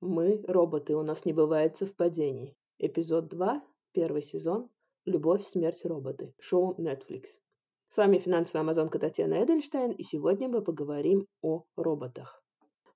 Мы, роботы, у нас не бывает совпадений. Эпизод 2, первый сезон. Любовь, смерть, роботы. Шоу Netflix. С вами финансовая амазонка Татьяна Эдельштейн, и сегодня мы поговорим о роботах.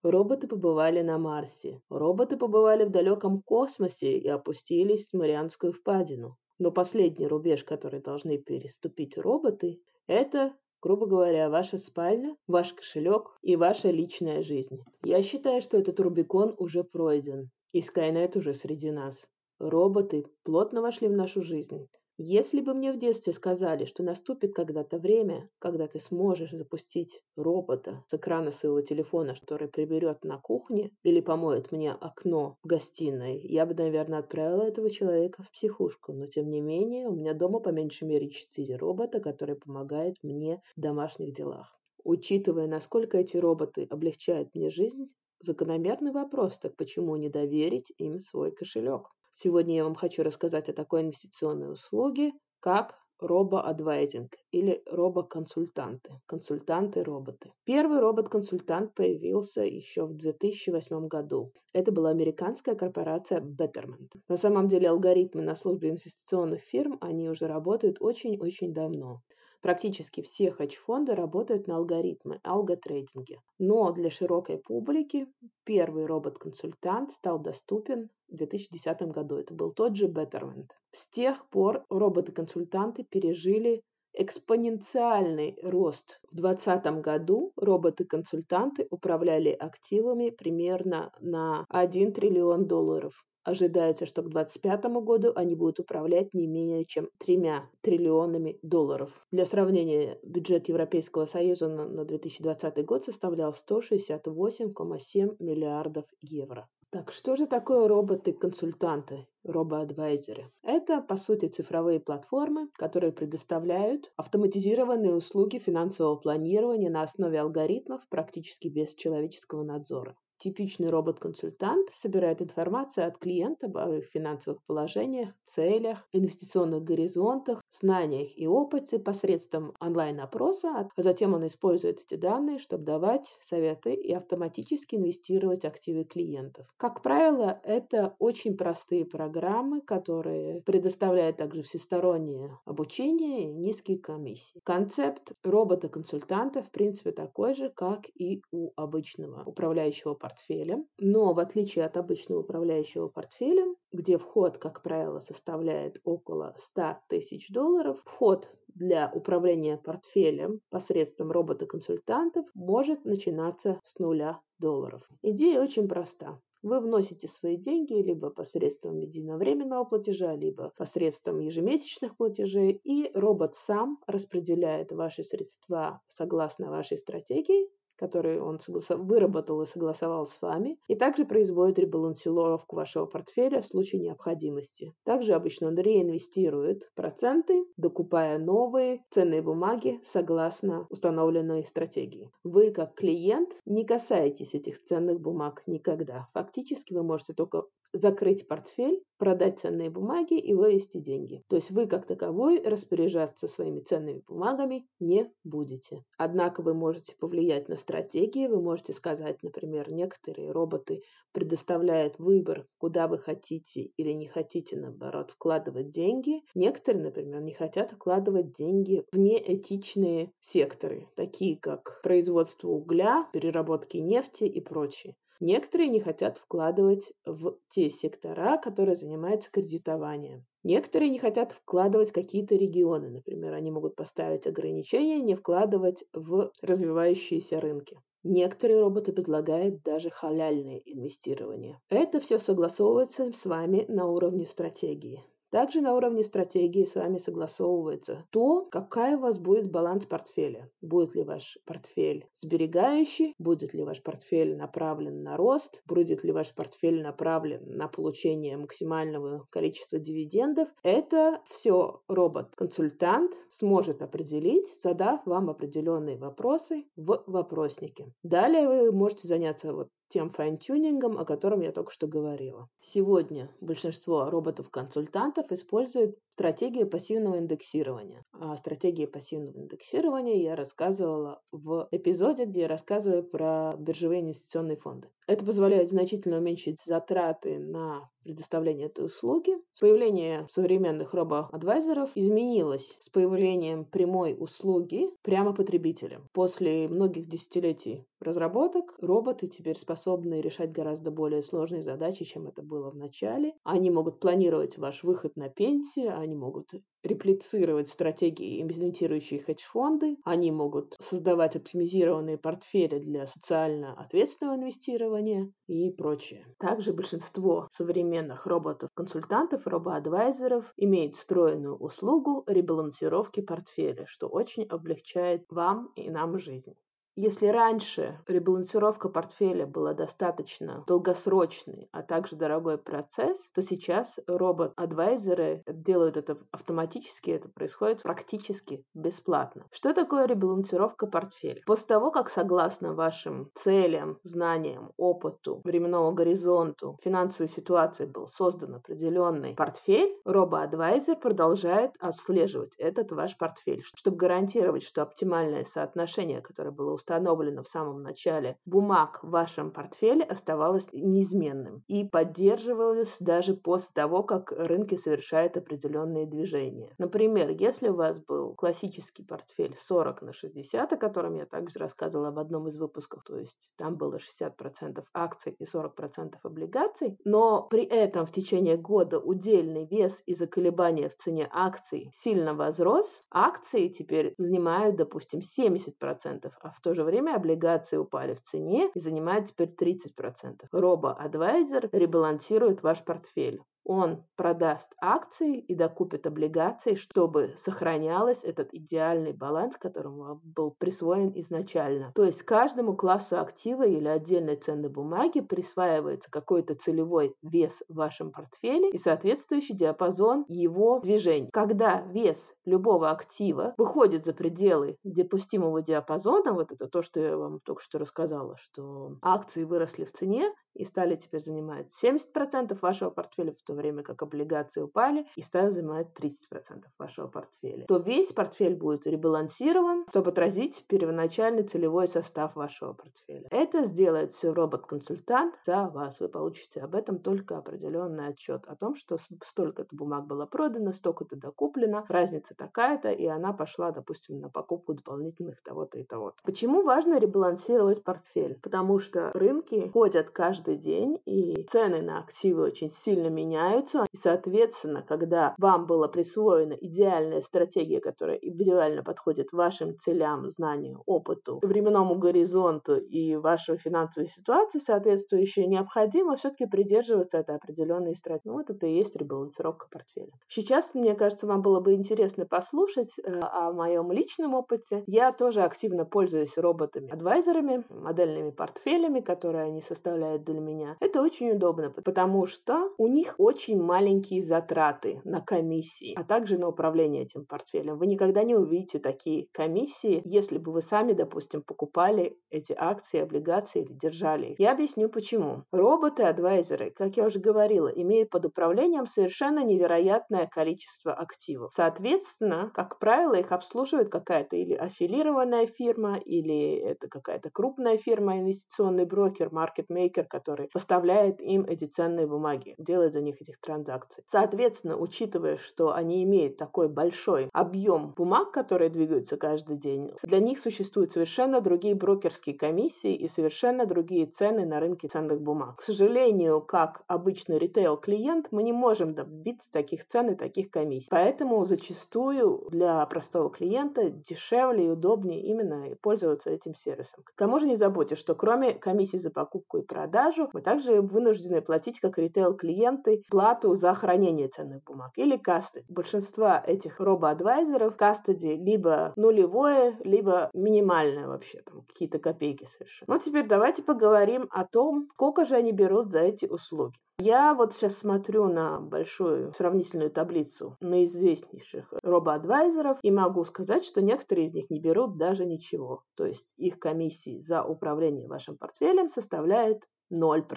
Роботы побывали на Марсе. Роботы побывали в далеком космосе и опустились в Марианскую впадину. Но последний рубеж, который должны переступить роботы, это грубо говоря, ваша спальня, ваш кошелек и ваша личная жизнь. Я считаю, что этот Рубикон уже пройден, и Скайнет уже среди нас. Роботы плотно вошли в нашу жизнь. Если бы мне в детстве сказали, что наступит когда-то время, когда ты сможешь запустить робота с экрана своего телефона, который приберет на кухне или помоет мне окно в гостиной, я бы, наверное, отправила этого человека в психушку. Но, тем не менее, у меня дома по меньшей мере четыре робота, которые помогают мне в домашних делах. Учитывая, насколько эти роботы облегчают мне жизнь, закономерный вопрос, так почему не доверить им свой кошелек? Сегодня я вам хочу рассказать о такой инвестиционной услуге, как робоадвайзинг или робоконсультанты, консультанты-роботы. Первый робот-консультант появился еще в 2008 году. Это была американская корпорация Betterment. На самом деле алгоритмы на службе инвестиционных фирм, они уже работают очень-очень давно. Практически все хедж-фонды работают на алгоритмы, алготрейдинге. Но для широкой публики первый робот-консультант стал доступен в 2010 году. Это был тот же Betterment. С тех пор роботы-консультанты пережили экспоненциальный рост. В 2020 году роботы-консультанты управляли активами примерно на 1 триллион долларов. Ожидается, что к 2025 году они будут управлять не менее чем тремя триллионами долларов. Для сравнения, бюджет Европейского Союза на 2020 год составлял 168,7 миллиардов евро. Так, что же такое роботы-консультанты, робоадвайзеры? Это, по сути, цифровые платформы, которые предоставляют автоматизированные услуги финансового планирования на основе алгоритмов практически без человеческого надзора. Типичный робот-консультант собирает информацию от клиента об их финансовых положениях, целях, инвестиционных горизонтах, знаниях и опыте посредством онлайн-опроса, а затем он использует эти данные, чтобы давать советы и автоматически инвестировать активы клиентов. Как правило, это очень простые программы, которые предоставляют также всестороннее обучение и низкие комиссии. Концепт робота-консультанта в принципе такой же, как и у обычного управляющего портфелем, но в отличие от обычного управляющего портфелем, где вход, как правило, составляет около 100 тысяч долларов, вход для управления портфелем посредством робота-консультантов может начинаться с нуля долларов. Идея очень проста. Вы вносите свои деньги либо посредством единовременного платежа, либо посредством ежемесячных платежей, и робот сам распределяет ваши средства согласно вашей стратегии который он согласов... выработал и согласовал с вами, и также производит ребалансировку вашего портфеля в случае необходимости. Также обычно он реинвестирует проценты, докупая новые ценные бумаги согласно установленной стратегии. Вы, как клиент, не касаетесь этих ценных бумаг никогда. Фактически вы можете только закрыть портфель, продать ценные бумаги и вывести деньги. То есть вы как таковой распоряжаться своими ценными бумагами не будете. Однако вы можете повлиять на стратегии, вы можете сказать, например, некоторые роботы предоставляют выбор, куда вы хотите или не хотите, наоборот, вкладывать деньги. Некоторые, например, не хотят вкладывать деньги в неэтичные секторы, такие как производство угля, переработки нефти и прочее. Некоторые не хотят вкладывать в те сектора, которые занимаются кредитованием. Некоторые не хотят вкладывать в какие-то регионы. Например, они могут поставить ограничения не вкладывать в развивающиеся рынки. Некоторые роботы предлагают даже халяльные инвестирования. Это все согласовывается с вами на уровне стратегии. Также на уровне стратегии с вами согласовывается то, какая у вас будет баланс портфеля. Будет ли ваш портфель сберегающий, будет ли ваш портфель направлен на рост, будет ли ваш портфель направлен на получение максимального количества дивидендов. Это все робот-консультант сможет определить, задав вам определенные вопросы в вопроснике. Далее вы можете заняться вот тем fine-tuning ом, о котором я только что говорила. Сегодня большинство роботов-консультантов используют стратегию пассивного индексирования. О стратегии пассивного индексирования я рассказывала в эпизоде, где я рассказываю про биржевые инвестиционные фонды. Это позволяет значительно уменьшить затраты на предоставление этой услуги. Появление современных робо-адвайзеров изменилось с появлением прямой услуги прямо потребителям. После многих десятилетий разработок роботы теперь способны решать гораздо более сложные задачи, чем это было в начале. Они могут планировать ваш выход на пенсию, они могут реплицировать стратегии, имплементирующие хедж-фонды. Они могут создавать оптимизированные портфели для социально ответственного инвестирования и прочее. Также большинство современных роботов-консультантов, робоадвайзеров имеют встроенную услугу ребалансировки портфеля, что очень облегчает вам и нам жизнь. Если раньше ребалансировка портфеля была достаточно долгосрочный, а также дорогой процесс, то сейчас робот-адвайзеры делают это автоматически, это происходит практически бесплатно. Что такое ребалансировка портфеля? После того, как согласно вашим целям, знаниям, опыту, временному горизонту, финансовой ситуации был создан определенный портфель, робо-адвайзер продолжает отслеживать этот ваш портфель, чтобы гарантировать, что оптимальное соотношение, которое было установлено в самом начале бумаг в вашем портфеле, оставалось неизменным и поддерживалось даже после того, как рынки совершают определенные движения. Например, если у вас был классический портфель 40 на 60, о котором я также рассказывала в одном из выпусков, то есть там было 60% акций и 40% облигаций, но при этом в течение года удельный вес из-за колебания в цене акций сильно возрос, акции теперь занимают, допустим, 70%, а в то же время облигации упали в цене и занимают теперь 30%. Робо-адвайзер ребалансирует ваш портфель он продаст акции и докупит облигации, чтобы сохранялся этот идеальный баланс, которому был присвоен изначально. То есть каждому классу актива или отдельной ценной бумаги присваивается какой-то целевой вес в вашем портфеле и соответствующий диапазон его движений. Когда вес любого актива выходит за пределы допустимого диапазона, вот это то, что я вам только что рассказала, что акции выросли в цене, и стали теперь занимать 70% вашего портфеля, в то время как облигации упали и стали занимать 30% вашего портфеля, то весь портфель будет ребалансирован, чтобы отразить первоначальный целевой состав вашего портфеля. Это сделает все робот-консультант за вас. Вы получите об этом только определенный отчет о том, что столько-то бумаг было продано, столько-то докуплено, разница такая-то, и она пошла, допустим, на покупку дополнительных того-то и того-то. Почему важно ребалансировать портфель? Потому что рынки ходят каждый каждый день, и цены на активы очень сильно меняются. И, соответственно, когда вам была присвоена идеальная стратегия, которая индивидуально подходит вашим целям, знанию, опыту, временному горизонту и вашей финансовой ситуации соответствующей, необходимо все-таки придерживаться этой определенной стратегии. Ну, вот это и есть ребалансировка портфеля. Сейчас, мне кажется, вам было бы интересно послушать э, о моем личном опыте. Я тоже активно пользуюсь роботами-адвайзерами, модельными портфелями, которые они составляют для меня. Это очень удобно, потому что у них очень маленькие затраты на комиссии, а также на управление этим портфелем. Вы никогда не увидите такие комиссии, если бы вы сами, допустим, покупали эти акции, облигации или держали их. Я объясню почему. Роботы-адвайзеры, как я уже говорила, имеют под управлением совершенно невероятное количество активов. Соответственно, как правило, их обслуживает какая-то или аффилированная фирма, или это какая-то крупная фирма, инвестиционный брокер, маркетмейкер, который поставляет им эти ценные бумаги, делает за них этих транзакций. Соответственно, учитывая, что они имеют такой большой объем бумаг, которые двигаются каждый день, для них существуют совершенно другие брокерские комиссии и совершенно другие цены на рынке ценных бумаг. К сожалению, как обычный ритейл-клиент, мы не можем добиться таких цен и таких комиссий. Поэтому зачастую для простого клиента дешевле и удобнее именно пользоваться этим сервисом. К тому же не забудьте, что кроме комиссии за покупку и продажу, продажу, мы также вынуждены платить как ритейл-клиенты плату за хранение ценных бумаг или касты. Большинство этих робо-адвайзеров кастеди либо нулевое, либо минимальное вообще, там какие-то копейки совершенно. Ну, теперь давайте поговорим о том, сколько же они берут за эти услуги. Я вот сейчас смотрю на большую сравнительную таблицу наизвестнейших робо-адвайзеров и могу сказать, что некоторые из них не берут даже ничего. То есть их комиссии за управление вашим портфелем составляет 0%.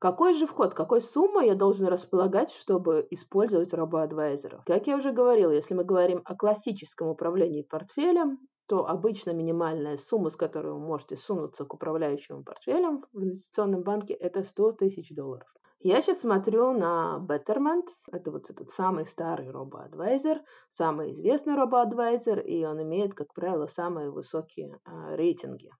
Какой же вход, какой суммой я должен располагать, чтобы использовать робоадвайзеров? Как я уже говорила, если мы говорим о классическом управлении портфелем, то обычно минимальная сумма, с которой вы можете сунуться к управляющему портфелем в инвестиционном банке, это 100 тысяч долларов. Я сейчас смотрю на Betterment, это вот этот самый старый робоадвайзер, самый известный робоадвайзер, и он имеет, как правило, самые высокие а, рейтинги.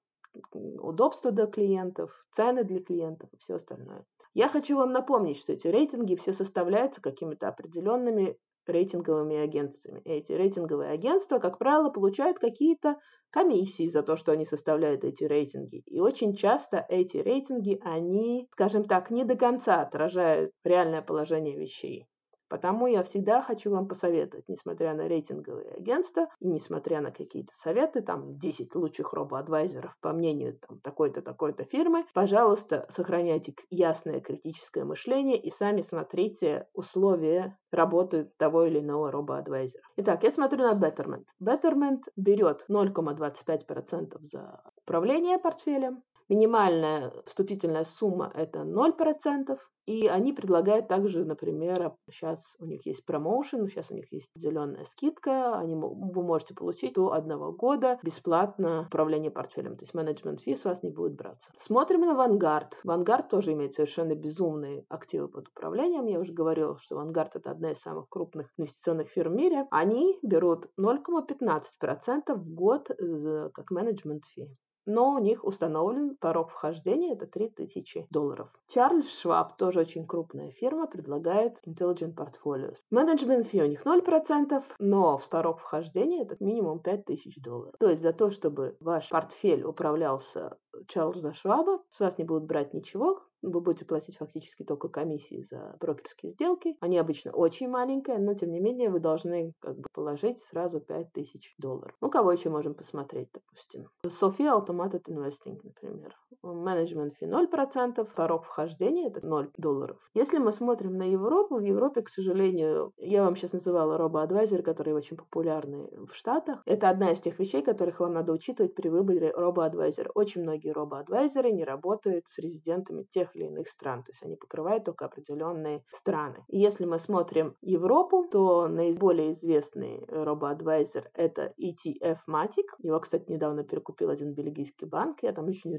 Удобства для клиентов, цены для клиентов и все остальное. Я хочу вам напомнить, что эти рейтинги все составляются какими-то определенными рейтинговыми агентствами. Эти рейтинговые агентства, как правило, получают какие-то комиссии за то, что они составляют эти рейтинги. И очень часто эти рейтинги, они, скажем так, не до конца отражают реальное положение вещей. Потому я всегда хочу вам посоветовать, несмотря на рейтинговые агентства и несмотря на какие-то советы, там 10 лучших робоадвайзеров по мнению там, такой-то, такой-то фирмы, пожалуйста, сохраняйте ясное критическое мышление и сами смотрите условия работы того или иного робоадвайзера. Итак, я смотрю на Betterment. Betterment берет 0,25% за управление портфелем, Минимальная вступительная сумма – это 0%. И они предлагают также, например, сейчас у них есть промоушен, сейчас у них есть зеленая скидка, они, вы можете получить до одного года бесплатно управление портфелем, то есть менеджмент фи с вас не будет браться. Смотрим на Vanguard. Vanguard тоже имеет совершенно безумные активы под управлением. Я уже говорила, что Vanguard это одна из самых крупных инвестиционных фирм в мире. Они берут 0,15% в год э, как менеджмент фи но у них установлен порог вхождения, это 3000 долларов. Чарльз Шваб, тоже очень крупная фирма, предлагает Intelligent Portfolios. Менеджмент фи у них 0%, но в порог вхождения это минимум 5000 долларов. То есть за то, чтобы ваш портфель управлялся Чарльза Шваба, с вас не будут брать ничего, вы будете платить фактически только комиссии за брокерские сделки. Они обычно очень маленькие, но тем не менее вы должны как бы положить сразу 5000 долларов. Ну, кого еще можем посмотреть, допустим? София Automated Investing, например. Менеджмент фи 0%, порог вхождения это 0 долларов. Если мы смотрим на Европу, в Европе, к сожалению, я вам сейчас называла робо-адвайзер, которые очень популярны в Штатах. Это одна из тех вещей, которых вам надо учитывать при выборе робо-адвайзера. Очень многие робо-адвайзеры не работают с резидентами тех или иных стран, то есть они покрывают только определенные страны. И если мы смотрим Европу, то наиболее известный робо-адвайзер это ETF-Matic. Его, кстати, недавно перекупил один бельгийский банк, я там еще не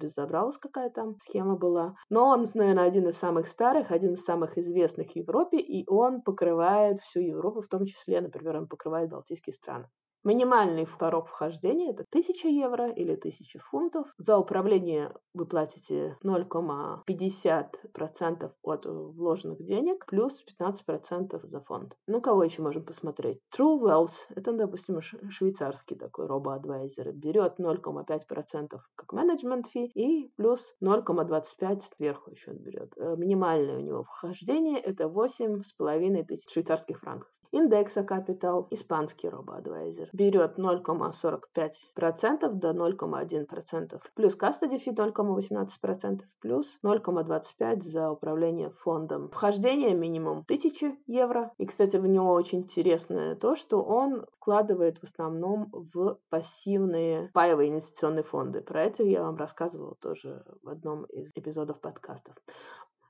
разобралась, какая там схема была. Но он, наверное, один из самых старых, один из самых известных в Европе, и он покрывает всю Европу, в том числе, например, он покрывает Балтийские страны. Минимальный порог вхождения – это 1000 евро или 1000 фунтов. За управление вы платите 0,50% от вложенных денег плюс 15% за фонд. Ну, кого еще можем посмотреть? True Wealth – это, допустим, швейцарский такой робо-адвайзер. Берет 0,5% как менеджмент фи и плюс 0,25% сверху еще он берет. Э, минимальное у него вхождение – это 8,5 тысяч швейцарских франков. Индекса Capital, испанский робоадвайзер, берет 0,45% до 0,1%, плюс custody fee 0,18%, плюс 0,25% за управление фондом. Вхождение минимум 1000 евро. И, кстати, в него очень интересное то, что он вкладывает в основном в пассивные паевые инвестиционные фонды. Про это я вам рассказывала тоже в одном из эпизодов подкастов.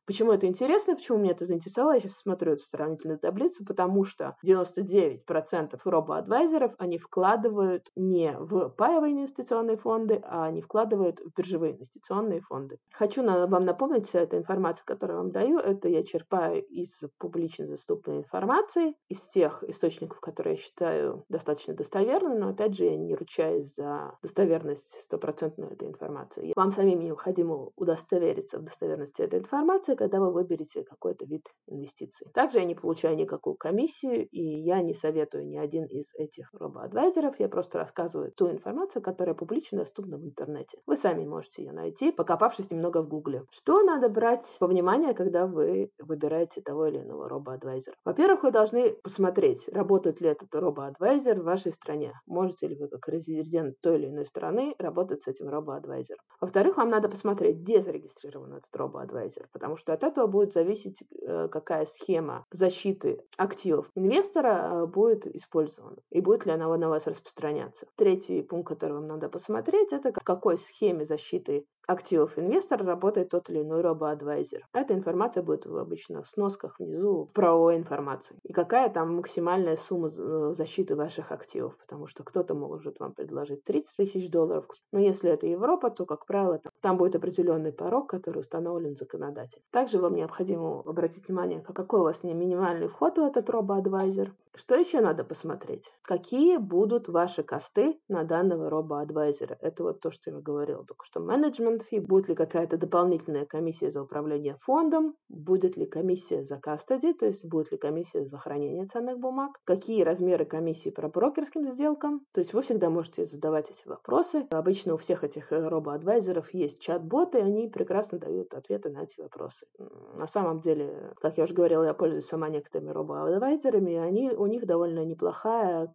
Почему это интересно, почему меня это заинтересовало, я сейчас смотрю эту сравнительную таблицу, потому что 99% робо-адвайзеров, они вкладывают не в паевые инвестиционные фонды, а они вкладывают в биржевые инвестиционные фонды. Хочу вам напомнить, вся эта информация, которую я вам даю, это я черпаю из публично доступной информации, из тех источников, которые я считаю достаточно достоверными, но опять же я не ручаюсь за достоверность стопроцентную этой информации. Вам самим необходимо удостовериться в достоверности этой информации, когда вы выберете какой-то вид инвестиций. Также я не получаю никакую комиссию, и я не советую ни один из этих робоадвайзеров. Я просто рассказываю ту информацию, которая публично доступна в интернете. Вы сами можете ее найти, покопавшись немного в гугле. Что надо брать во внимание, когда вы выбираете того или иного робоадвайзера? Во-первых, вы должны посмотреть, работает ли этот робоадвайзер в вашей стране. Можете ли вы, как резидент той или иной страны, работать с этим робоадвайзером. Во-вторых, вам надо посмотреть, где зарегистрирован этот робоадвайзер, потому что что от этого будет зависеть, э, какая схема защиты активов инвестора э, будет использована и будет ли она на вас распространяться. Третий пункт, который вам надо посмотреть, это в какой схеме защиты активов инвестора работает тот или иной робо-адвайзер. Эта информация будет обычно в сносках внизу правовой информации. И какая там максимальная сумма э, защиты ваших активов, потому что кто-то может вам предложить 30 тысяч долларов, но если это Европа, то, как правило, там будет определенный порог, который установлен законодателем. Также вам необходимо обратить внимание, какой у вас минимальный вход в этот робо-адвайзер, что еще надо посмотреть? Какие будут ваши косты на данного робо-адвайзера? Это вот то, что я говорила только что. Менеджмент фи, будет ли какая-то дополнительная комиссия за управление фондом, будет ли комиссия за кастади, то есть будет ли комиссия за хранение ценных бумаг, какие размеры комиссии по брокерским сделкам. То есть вы всегда можете задавать эти вопросы. Обычно у всех этих э, робо-адвайзеров есть чат-боты, они прекрасно дают ответы на эти вопросы. На самом деле, как я уже говорила, я пользуюсь сама некоторыми робо-адвайзерами, и они у них довольно неплохая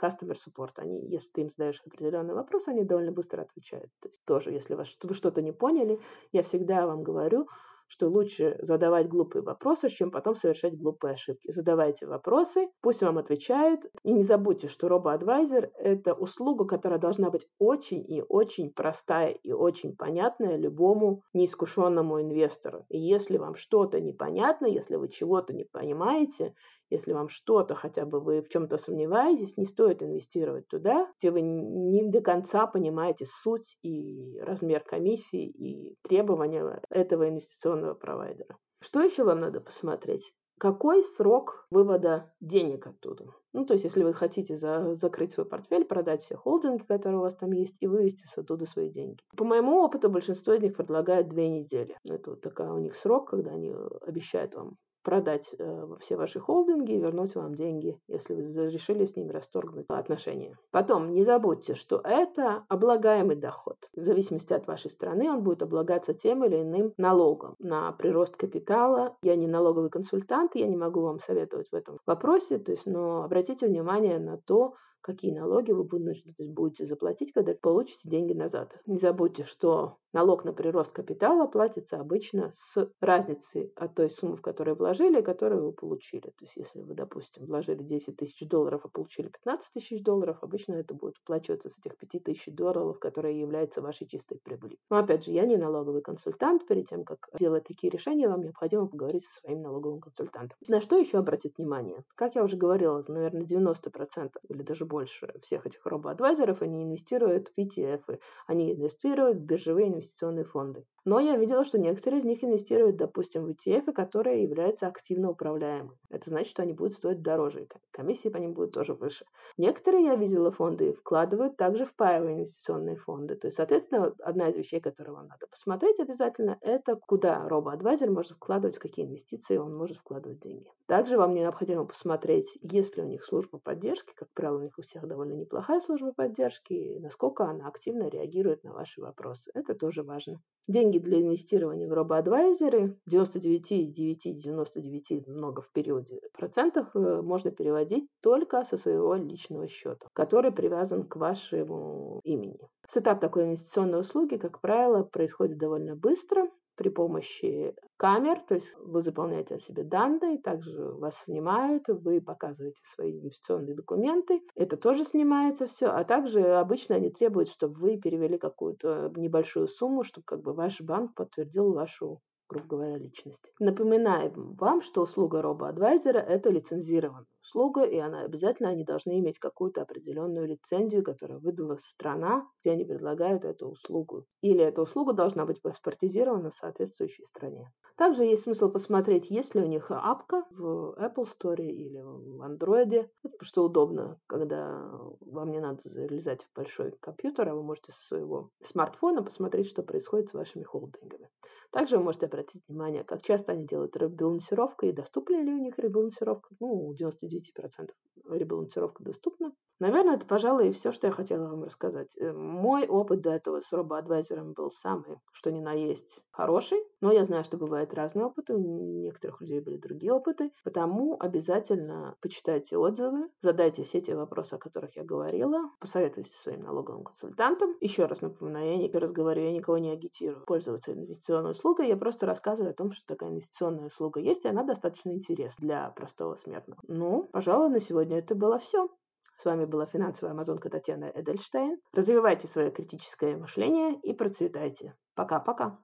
customer support. Они, если ты им задаешь определенный вопрос, они довольно быстро отвечают. То есть тоже, если вы что-то не поняли, я всегда вам говорю, что лучше задавать глупые вопросы, чем потом совершать глупые ошибки. Задавайте вопросы, пусть вам отвечает. И не забудьте, что робо-адвайзер – это услуга, которая должна быть очень и очень простая и очень понятная любому неискушенному инвестору. И если вам что-то непонятно, если вы чего-то не понимаете, если вам что-то, хотя бы вы в чем-то сомневаетесь, не стоит инвестировать туда, где вы не до конца понимаете суть и размер комиссии и требования этого инвестиционного провайдера. Что еще вам надо посмотреть? Какой срок вывода денег оттуда? Ну, то есть, если вы хотите за, закрыть свой портфель, продать все холдинги, которые у вас там есть, и вывести с оттуда свои деньги. По моему опыту, большинство из них предлагает две недели. Это вот такой у них срок, когда они обещают вам продать э, все ваши холдинги и вернуть вам деньги, если вы решили с ними расторгнуть отношения. Потом не забудьте, что это облагаемый доход. В зависимости от вашей страны он будет облагаться тем или иным налогом на прирост капитала. Я не налоговый консультант, я не могу вам советовать в этом вопросе, то есть, но обратите внимание на то, какие налоги вы будете заплатить, когда получите деньги назад. Не забудьте, что налог на прирост капитала платится обычно с разницей от той суммы, в которую вложили, и которую вы получили. То есть, если вы, допустим, вложили 10 тысяч долларов, а получили 15 тысяч долларов, обычно это будет уплачиваться с этих 5 тысяч долларов, которые являются вашей чистой прибылью. Но, опять же, я не налоговый консультант. Перед тем, как делать такие решения, вам необходимо поговорить со своим налоговым консультантом. На что еще обратить внимание? Как я уже говорила, наверное, 90% или даже больше всех этих робо-адвайзеров, они инвестируют в ETF, они инвестируют в биржевые инвестиционные фонды. Но я видела, что некоторые из них инвестируют, допустим, в ETF, которые являются активно управляемыми. Это значит, что они будут стоить дороже, комиссии по ним будут тоже выше. Некоторые, я видела, фонды вкладывают также в паевые инвестиционные фонды. То есть, соответственно, одна из вещей, которую вам надо посмотреть обязательно, это куда робо-адвайзер может вкладывать, в какие инвестиции он может вкладывать деньги. Также вам необходимо посмотреть, есть ли у них служба поддержки. Как правило, у них всех довольно неплохая служба поддержки, насколько она активно реагирует на ваши вопросы. Это тоже важно. Деньги для инвестирования в робоадвайзеры 99,999 много в периоде процентах э, можно переводить только со своего личного счета, который привязан к вашему имени. Сетап такой инвестиционной услуги, как правило, происходит довольно быстро при помощи камер, то есть вы заполняете о себе данные, также вас снимают, вы показываете свои инвестиционные документы, это тоже снимается все, а также обычно они требуют, чтобы вы перевели какую-то небольшую сумму, чтобы как бы ваш банк подтвердил вашу грубо говоря, личности. Напоминаем вам, что услуга робо-адвайзера – это лицензированная услуга, и она обязательно, они должны иметь какую-то определенную лицензию, которую выдала страна, где они предлагают эту услугу. Или эта услуга должна быть паспортизирована в соответствующей стране. Также есть смысл посмотреть, есть ли у них апка в Apple Store или в Android, что удобно, когда вам не надо залезать в большой компьютер, а вы можете со своего смартфона посмотреть, что происходит с вашими холдингами. Также вы можете обратить внимание, как часто они делают ребалансировку и доступна ли у них ребалансировка. Ну, у 99% ребалансировка доступна. Наверное, это, пожалуй, и все, что я хотела вам рассказать. Э, мой опыт до этого с робоадвайзером был самый, что ни на есть, хороший. Но я знаю, что бывают разные опыты. У некоторых людей были другие опыты. Потому обязательно почитайте отзывы, задайте все те вопросы, о которых я говорила, посоветуйтесь со своим налоговым консультантом. Еще раз напоминаю, я не разговариваю, я никого не агитирую пользоваться инвестиционной услугой. Я просто рассказываю о том, что такая инвестиционная услуга есть, и она достаточно интересна для простого смертного. Ну, пожалуй, на сегодня это было все. С вами была финансовая амазонка Татьяна Эдельштейн. Развивайте свое критическое мышление и процветайте. Пока-пока.